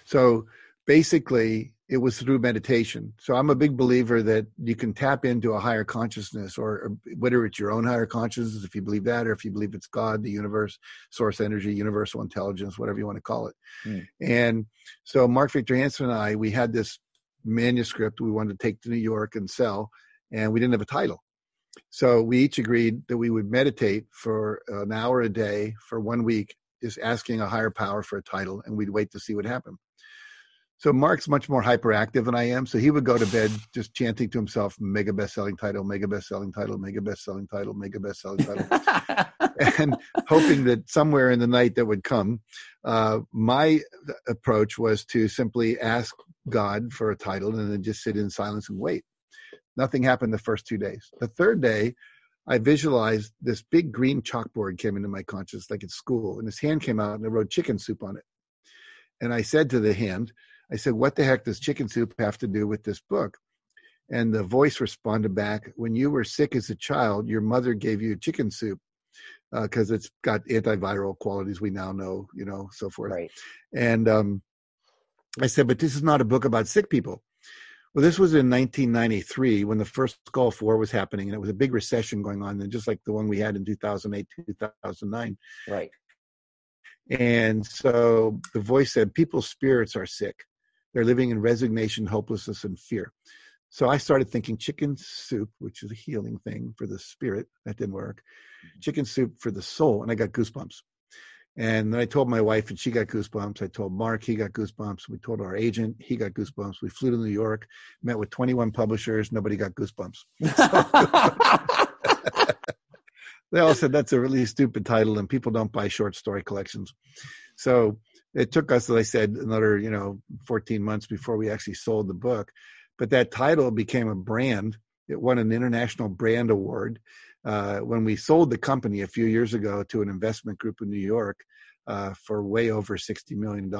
So basically, it was through meditation. So I'm a big believer that you can tap into a higher consciousness, or, or whether it's your own higher consciousness, if you believe that, or if you believe it's God, the universe, source energy, universal intelligence, whatever you want to call it. Mm. And so Mark Victor Hansen and I, we had this manuscript we wanted to take to New York and sell, and we didn't have a title. So we each agreed that we would meditate for an hour a day for one week, just asking a higher power for a title, and we'd wait to see what happened. So Mark's much more hyperactive than I am. So he would go to bed just chanting to himself, mega best selling title, mega best selling title, mega best selling title, mega best selling title. and hoping that somewhere in the night that would come. Uh, my approach was to simply ask God for a title and then just sit in silence and wait. Nothing happened the first two days. The third day, I visualized this big green chalkboard came into my conscious, like at school, and this hand came out and I wrote chicken soup on it. And I said to the hand, I said, What the heck does chicken soup have to do with this book? And the voice responded back, When you were sick as a child, your mother gave you chicken soup because uh, it's got antiviral qualities we now know, you know, so forth. Right. And um, I said, But this is not a book about sick people. Well, this was in 1993 when the first Gulf War was happening, and it was a big recession going on, and just like the one we had in 2008, 2009. Right. And so the voice said, People's spirits are sick. They're living in resignation, hopelessness, and fear. So I started thinking chicken soup, which is a healing thing for the spirit. That didn't work. Mm-hmm. Chicken soup for the soul. And I got goosebumps. And then I told my wife, and she got goosebumps. I told Mark, he got goosebumps. We told our agent, he got goosebumps. We flew to New York, met with 21 publishers. Nobody got goosebumps. they all said that's a really stupid title, and people don't buy short story collections. So it took us, as I said, another you know 14 months before we actually sold the book. But that title became a brand. It won an international brand award. Uh, when we sold the company a few years ago to an investment group in New York uh, for way over $60 million,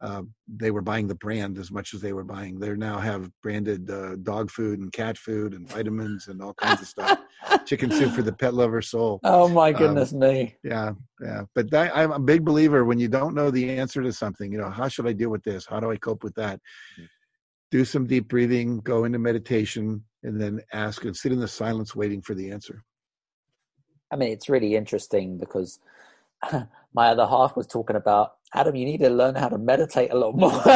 uh, they were buying the brand as much as they were buying. They now have branded uh, dog food and cat food and vitamins and all kinds of stuff. Chicken soup for the pet lover soul. Oh my um, goodness um, me! Yeah, yeah. But that, I'm a big believer when you don't know the answer to something. You know, how should I deal with this? How do I cope with that? Mm-hmm. Do some deep breathing, go into meditation, and then ask and sit in the silence, waiting for the answer. I mean, it's really interesting because my other half was talking about Adam, you need to learn how to meditate a lot more.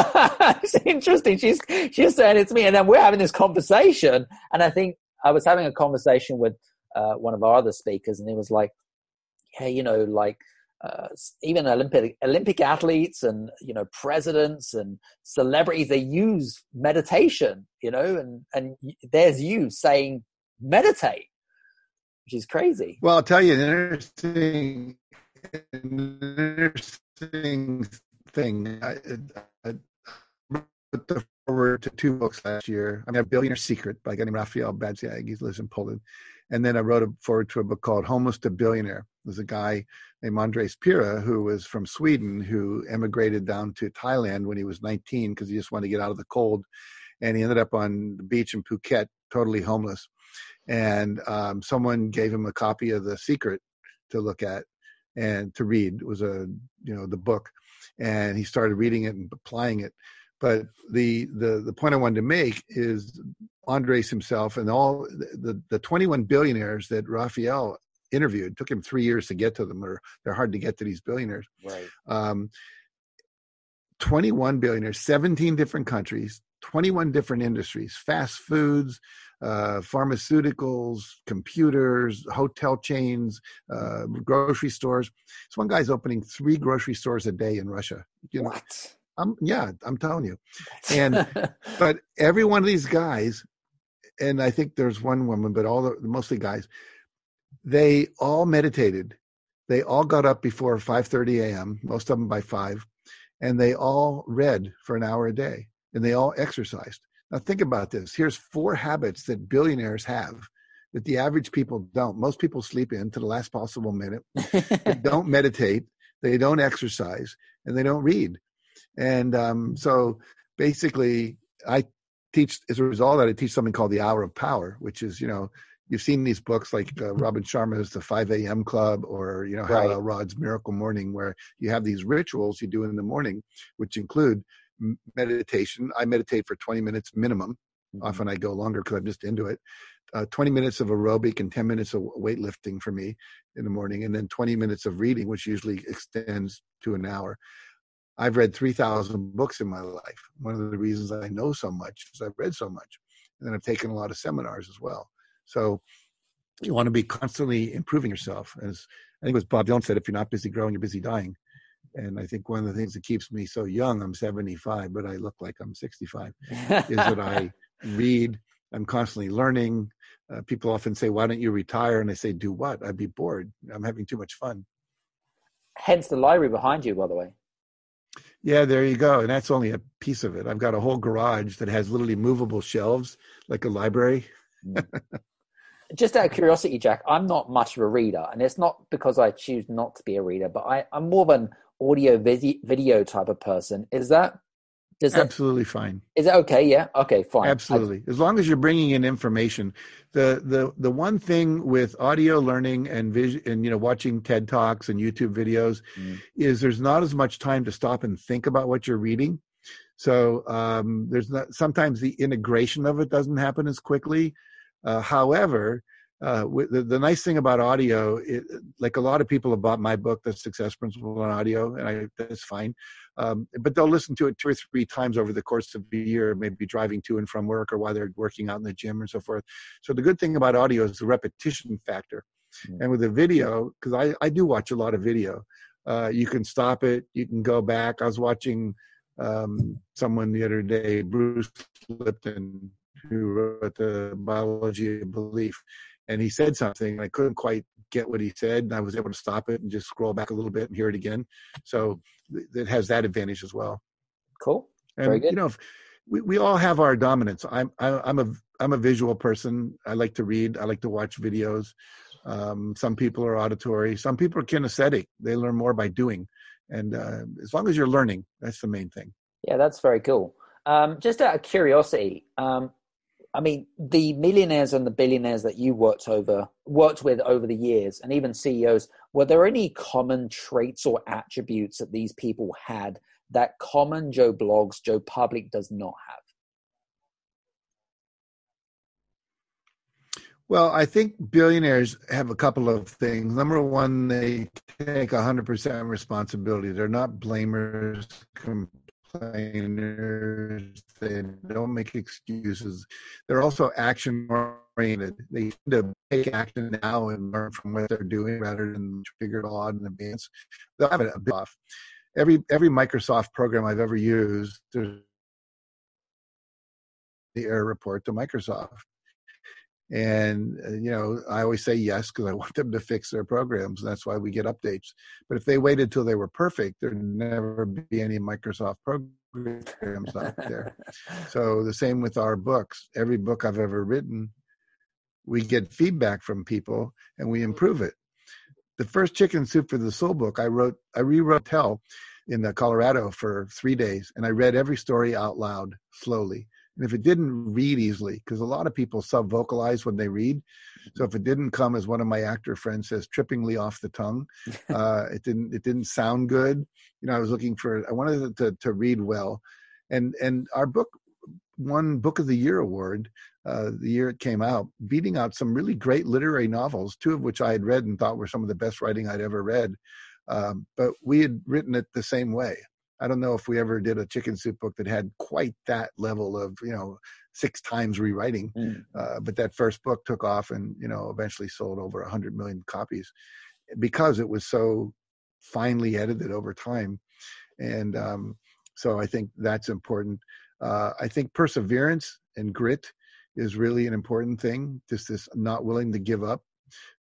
it's interesting. She's she's saying it to me, and then we're having this conversation. And I think I was having a conversation with uh, one of our other speakers, and he was like, "Yeah, you know, like uh, even Olympic Olympic athletes and you know presidents and celebrities, they use meditation. You know, and and there's you saying meditate, which is crazy. Well, I'll tell you an interesting interesting thing. I, I wrote the forward to two books last year. I mean, A Billionaire Secret by a guy named Rafael Badziag. He lives in Poland. And then I wrote a forward to a book called Homeless to Billionaire. There's a guy named Andres Pira who was from Sweden who emigrated down to Thailand when he was 19 because he just wanted to get out of the cold. And he ended up on the beach in Phuket, totally homeless. And um, someone gave him a copy of The Secret to look at and to read it was a you know the book and he started reading it and applying it. But the the the point i wanted to make is andres himself and all the the 21 billionaires that rafael interviewed took him three years to get to them or they're hard to get to these billionaires. Right. Um, 21 billionaires 17 different countries 21 different industries fast foods uh, pharmaceuticals, computers, hotel chains, uh, grocery stores. This one guy's opening three grocery stores a day in Russia. You know, what? I'm, yeah, I'm telling you. And but every one of these guys, and I think there's one woman, but all the mostly guys, they all meditated. They all got up before 5:30 a.m. Most of them by five, and they all read for an hour a day, and they all exercised. Now, think about this. Here's four habits that billionaires have that the average people don't. Most people sleep in to the last possible minute. they don't meditate. They don't exercise, and they don't read. And um, so, basically, I teach as a result of that I teach something called the Hour of Power, which is you know you've seen these books like uh, Robin Sharma's The 5 a.m. Club or, you know, right. Hal Elrod's Miracle Morning, where you have these rituals you do in the morning, which include meditation. I meditate for 20 minutes minimum. Mm-hmm. Often I go longer because I'm just into it. Uh, 20 minutes of aerobic and 10 minutes of weightlifting for me in the morning, and then 20 minutes of reading, which usually extends to an hour. I've read 3,000 books in my life. One of the reasons I know so much is I've read so much. And then I've taken a lot of seminars as well. So you want to be constantly improving yourself. As I think it was Bob Dylan said, if you're not busy growing, you're busy dying. And I think one of the things that keeps me so young, I'm 75, but I look like I'm 65, is that I read. I'm constantly learning. Uh, people often say, "Why don't you retire?" And I say, "Do what? I'd be bored. I'm having too much fun." Hence the library behind you, by the way. Yeah, there you go. And that's only a piece of it. I've got a whole garage that has literally movable shelves, like a library. Mm. Just out of curiosity, Jack, I'm not much of a reader, and it's not because I choose not to be a reader, but I, am more of an audio video type of person. Is that does absolutely that, fine. Is that okay? Yeah. Okay. Fine. Absolutely. I, as long as you're bringing in information. The the the one thing with audio learning and vision and you know watching TED talks and YouTube videos mm. is there's not as much time to stop and think about what you're reading. So um, there's not sometimes the integration of it doesn't happen as quickly. Uh, however, uh, the, the nice thing about audio, it, like a lot of people have bought my book, The Success Principle on Audio, and I, that's fine. Um, but they'll listen to it two or three times over the course of a year, maybe driving to and from work or while they're working out in the gym and so forth. So the good thing about audio is the repetition factor. Mm-hmm. And with the video, because I, I do watch a lot of video, uh, you can stop it, you can go back. I was watching um, someone the other day, Bruce Lipton, who wrote the Biology of Belief and he said something. I couldn't quite get what he said, and I was able to stop it and just scroll back a little bit and hear it again. So it has that advantage as well. Cool. And, Very good. You know, we, we all have our dominance. I'm I, am i am a I'm a visual person. I like to read. I like to watch videos. Um, some people are auditory. Some people are kinesthetic. They learn more by doing. And uh, as long as you're learning, that's the main thing. Yeah, that's very cool. Um, just out of curiosity, um, I mean, the millionaires and the billionaires that you worked over, worked with over the years, and even CEOs, were there any common traits or attributes that these people had that common Joe Bloggs, Joe Public does not have? Well, I think billionaires have a couple of things. Number one, they take 100% responsibility. They're not blamers, complainers. They don't make excuses. They're also action oriented. They tend to take action now and learn from what they're doing rather than figure it all out in advance. They'll have it a bit off. Every every Microsoft program I've ever used, there's the error report to Microsoft. And uh, you know, I always say yes because I want them to fix their programs. That's why we get updates. But if they waited till they were perfect, there'd never be any Microsoft programs out there. so the same with our books. Every book I've ever written, we get feedback from people and we improve it. The first Chicken Soup for the Soul book, I wrote, I rewrote Tell in Colorado for three days, and I read every story out loud slowly and if it didn't read easily, because a lot of people sub vocalize when they read. So if it didn't come, as one of my actor friends says, trippingly off the tongue, uh, it didn't it didn't sound good. You know, I was looking for I wanted to to read well, and and our book won Book of the Year award uh, the year it came out, beating out some really great literary novels, two of which I had read and thought were some of the best writing I'd ever read. Um, but we had written it the same way. I don't know if we ever did a chicken soup book that had quite that level of you know six times rewriting, mm. uh, but that first book took off and you know eventually sold over a hundred million copies because it was so finely edited over time, and um, so I think that's important. Uh, I think perseverance and grit is really an important thing. Just this not willing to give up.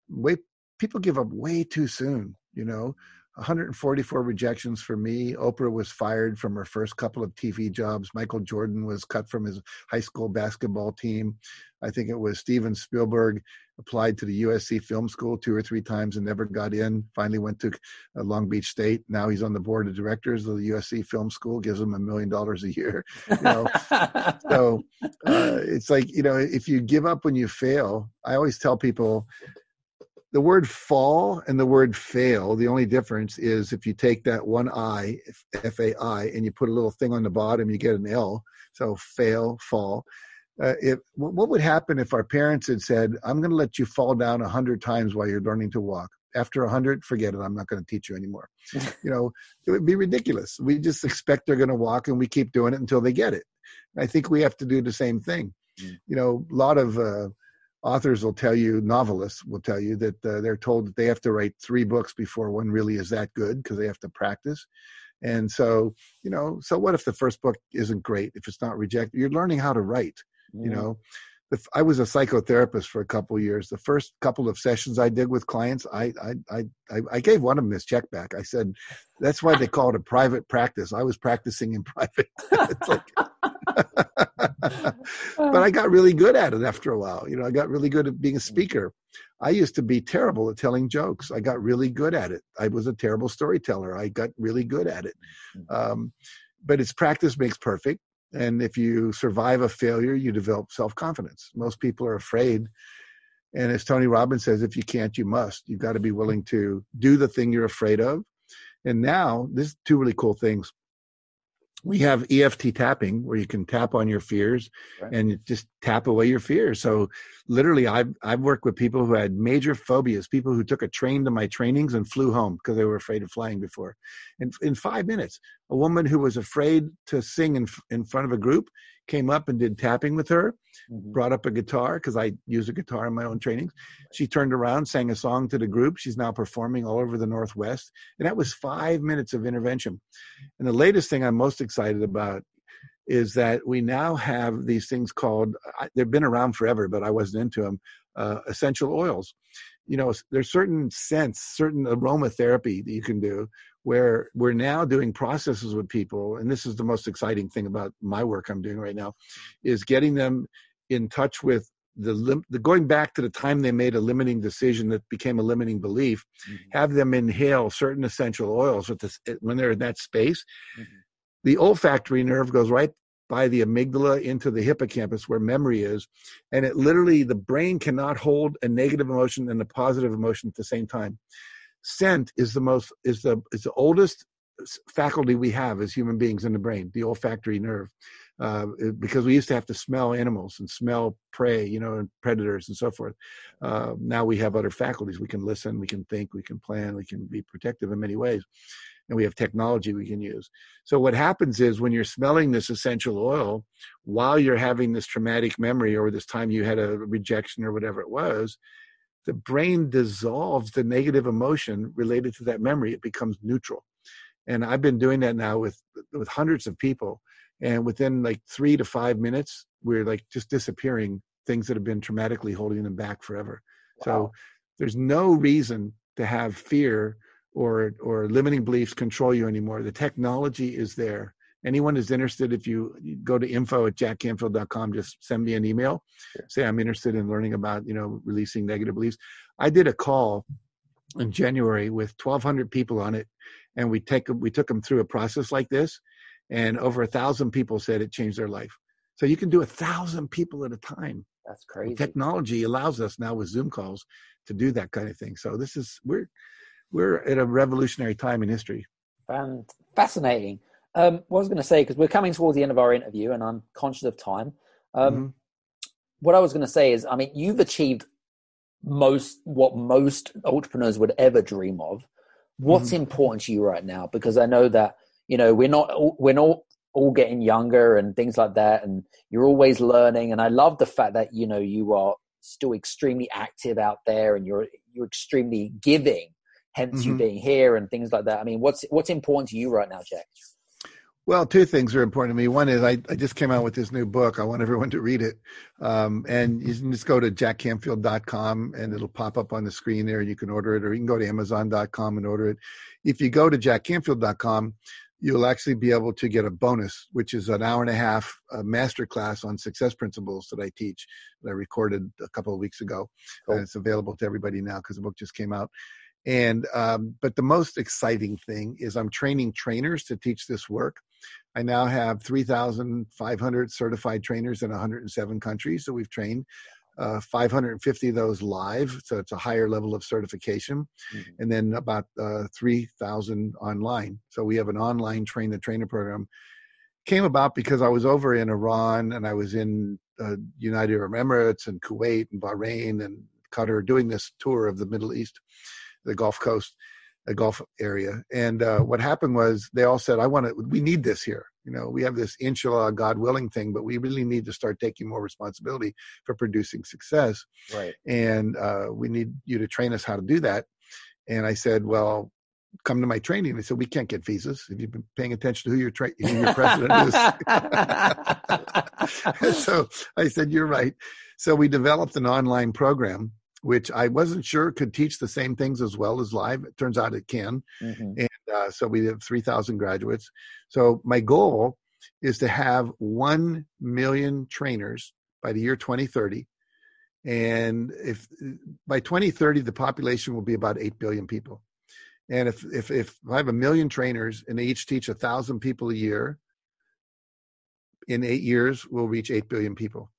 Way people give up way too soon. You know, 144 rejections for me. Oprah was fired from her first couple of TV jobs. Michael Jordan was cut from his high school basketball team. I think it was Steven Spielberg applied to the USC Film School two or three times and never got in. Finally went to uh, Long Beach State. Now he's on the board of directors of the USC Film School. Gives him a million dollars a year. You know, so uh, it's like you know, if you give up when you fail, I always tell people the word fall and the word fail, the only difference is if you take that one I, F A I, and you put a little thing on the bottom, you get an L. So fail, fall. Uh, if, what would happen if our parents had said, I'm going to let you fall down a hundred times while you're learning to walk? After a hundred, forget it. I'm not going to teach you anymore. you know, it would be ridiculous. We just expect they're going to walk and we keep doing it until they get it. I think we have to do the same thing. Mm. You know, a lot of, uh, authors will tell you, novelists will tell you that uh, they're told that they have to write three books before one really is that good because they have to practice. And so, you know, so what if the first book isn't great? If it's not rejected, you're learning how to write. Mm. You know, the, I was a psychotherapist for a couple years. The first couple of sessions I did with clients, I I I I gave one of them his check back. I said, "That's why they call it a private practice." I was practicing in private. like, but I got really good at it after a while. You know, I got really good at being a speaker. I used to be terrible at telling jokes. I got really good at it. I was a terrible storyteller. I got really good at it. Mm-hmm. Um, but it's practice makes perfect. And if you survive a failure, you develop self confidence. Most people are afraid. And as Tony Robbins says, if you can't, you must. You've got to be willing to do the thing you're afraid of. And now, this two really cool things we have EFT tapping where you can tap on your fears right. and just tap away your fears. So literally I've I've worked with people who had major phobias, people who took a train to my trainings and flew home because they were afraid of flying before. And in 5 minutes, a woman who was afraid to sing in in front of a group came up and did tapping with her, mm-hmm. brought up a guitar because I use a guitar in my own trainings. She turned around, sang a song to the group. She's now performing all over the Northwest. And that was five minutes of intervention. And the latest thing I'm most excited about is that we now have these things called, they've been around forever, but I wasn't into them, uh, essential oils. You know, there's certain scents, certain aromatherapy that you can do where we're now doing processes with people and this is the most exciting thing about my work i'm doing right now is getting them in touch with the, lim- the going back to the time they made a limiting decision that became a limiting belief mm-hmm. have them inhale certain essential oils with this when they're in that space mm-hmm. the olfactory nerve goes right by the amygdala into the hippocampus where memory is and it literally the brain cannot hold a negative emotion and a positive emotion at the same time scent is the most is the is the oldest faculty we have as human beings in the brain, the olfactory nerve, uh, because we used to have to smell animals and smell prey, you know, and predators and so forth. Uh, now we have other faculties. We can listen, we can think, we can plan, we can be protective in many ways, and we have technology we can use. So what happens is when you're smelling this essential oil, while you're having this traumatic memory or this time you had a rejection or whatever it was, the brain dissolves the negative emotion related to that memory. It becomes neutral. And I've been doing that now with with hundreds of people. And within like three to five minutes, we're like just disappearing things that have been traumatically holding them back forever. Wow. So there's no reason to have fear or or limiting beliefs control you anymore. The technology is there anyone is interested, if you go to info at jackcanfield.com, just send me an email. Sure. Say I'm interested in learning about, you know, releasing negative beliefs. I did a call in January with 1,200 people on it, and we take we took them through a process like this, and over a thousand people said it changed their life. So you can do a thousand people at a time. That's crazy. technology allows us now with Zoom calls to do that kind of thing. So this is we're we're at a revolutionary time in history. fascinating. Um, what I was going to say, because we're coming towards the end of our interview and I'm conscious of time. Um, mm-hmm. What I was going to say is, I mean, you've achieved most what most entrepreneurs would ever dream of. What's mm-hmm. important to you right now? Because I know that you know we're not we're not all getting younger and things like that, and you're always learning. And I love the fact that you know you are still extremely active out there, and you're you're extremely giving. Hence, mm-hmm. you being here and things like that. I mean, what's what's important to you right now, Jack? Well, two things are important to me. One is I, I just came out with this new book. I want everyone to read it. Um, and you can just go to jackcanfield.com and it'll pop up on the screen there and you can order it, or you can go to amazon.com and order it. If you go to jackcanfield.com, you'll actually be able to get a bonus, which is an hour and a half uh, master class on success principles that I teach that I recorded a couple of weeks ago. Cool. And it's available to everybody now because the book just came out. And um, but the most exciting thing is I'm training trainers to teach this work. I now have 3,500 certified trainers in 107 countries that we've trained. Uh, 550 of those live, so it's a higher level of certification, mm-hmm. and then about uh, 3,000 online. So we have an online train the trainer program. Came about because I was over in Iran and I was in uh, United Arab Emirates and Kuwait and Bahrain and Qatar doing this tour of the Middle East the Gulf Coast, the Gulf area. And uh, what happened was they all said, "I want to. We need this here. You know, we have this inshallah, God willing thing, but we really need to start taking more responsibility for producing success. Right. And uh, we need you to train us how to do that. And I said, well, come to my training. They said, we can't get visas. Have you been paying attention to who your, tra- who your president is? so I said, you're right. So we developed an online program, which I wasn't sure could teach the same things as well as live. It turns out it can. Mm-hmm. And uh, so we have 3,000 graduates. So my goal is to have 1 million trainers by the year 2030. And if by 2030, the population will be about 8 billion people. And if, if, if I have a million trainers and they each teach a thousand people a year, in eight years, we'll reach 8 billion people.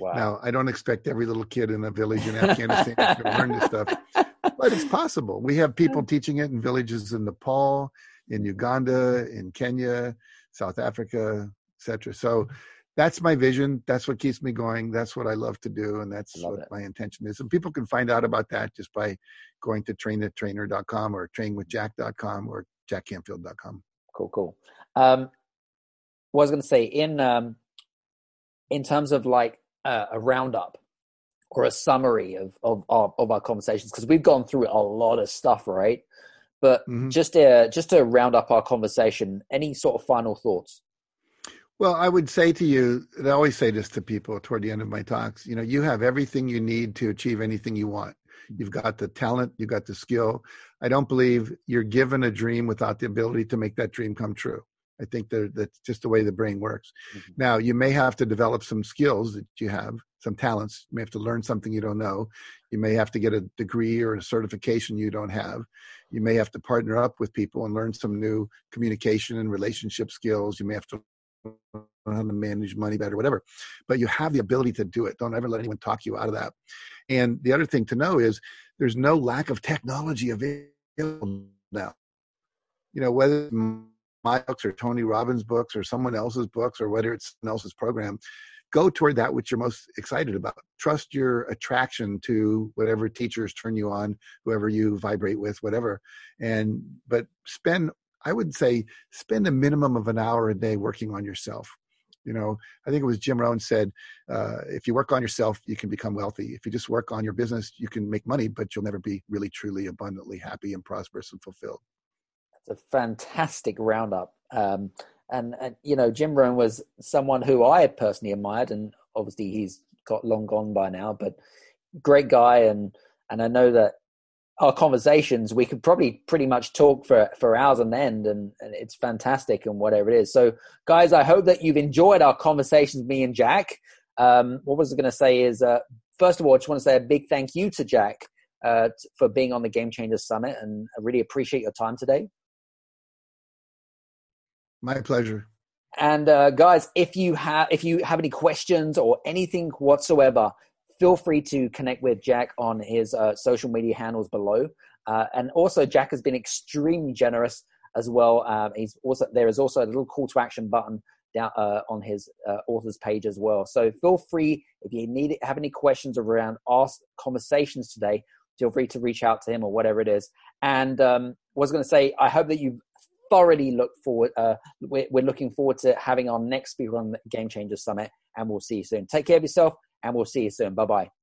Wow. Now, I don't expect every little kid in a village in Afghanistan to learn this stuff, but it's possible. We have people teaching it in villages in Nepal, in Uganda, in Kenya, South Africa, etc. So that's my vision. That's what keeps me going. That's what I love to do, and that's what it. my intention is. And people can find out about that just by going to trainthetrainer.com or trainwithjack.com or jackcanfield.com. Cool, cool. Um, what I was going to say in um, in terms of like uh, a roundup or a summary of of, of, of our conversations because we've gone through a lot of stuff, right? But mm-hmm. just to, just to round up our conversation, any sort of final thoughts? Well, I would say to you, and I always say this to people toward the end of my talks. You know, you have everything you need to achieve anything you want. You've got the talent, you've got the skill. I don't believe you're given a dream without the ability to make that dream come true. I think that that's just the way the brain works. Mm-hmm. Now, you may have to develop some skills that you have, some talents. You may have to learn something you don't know. You may have to get a degree or a certification you don't have. You may have to partner up with people and learn some new communication and relationship skills. You may have to learn how to manage money better, whatever. But you have the ability to do it. Don't ever let anyone talk you out of that. And the other thing to know is there's no lack of technology available now. You know, whether my books or Tony Robbins' books or someone else's books or whether it's someone else's program, go toward that which you're most excited about. Trust your attraction to whatever teachers turn you on, whoever you vibrate with, whatever. And but spend, I would say, spend a minimum of an hour a day working on yourself. You know, I think it was Jim Rohn said, uh, if you work on yourself, you can become wealthy. If you just work on your business, you can make money, but you'll never be really, truly, abundantly happy and prosperous and fulfilled a fantastic roundup. Um, and, and, you know, Jim Rohn was someone who I personally admired, and obviously he's got long gone by now, but great guy. And, and I know that our conversations, we could probably pretty much talk for, for hours on end, and, and it's fantastic and whatever it is. So, guys, I hope that you've enjoyed our conversations, me and Jack. Um, what was I going to say is, uh, first of all, I just want to say a big thank you to Jack uh, for being on the Game Changers Summit, and I really appreciate your time today. My pleasure. And uh, guys, if you have if you have any questions or anything whatsoever, feel free to connect with Jack on his uh, social media handles below. Uh, and also, Jack has been extremely generous as well. Um, he's also there is also a little call to action button down uh, on his uh, author's page as well. So feel free if you need it have any questions around our conversations today. Feel free to reach out to him or whatever it is. And um, was going to say, I hope that you've thoroughly look forward. Uh, we're, we're looking forward to having our next speaker on the Game Changers Summit, and we'll see you soon. Take care of yourself, and we'll see you soon. Bye bye.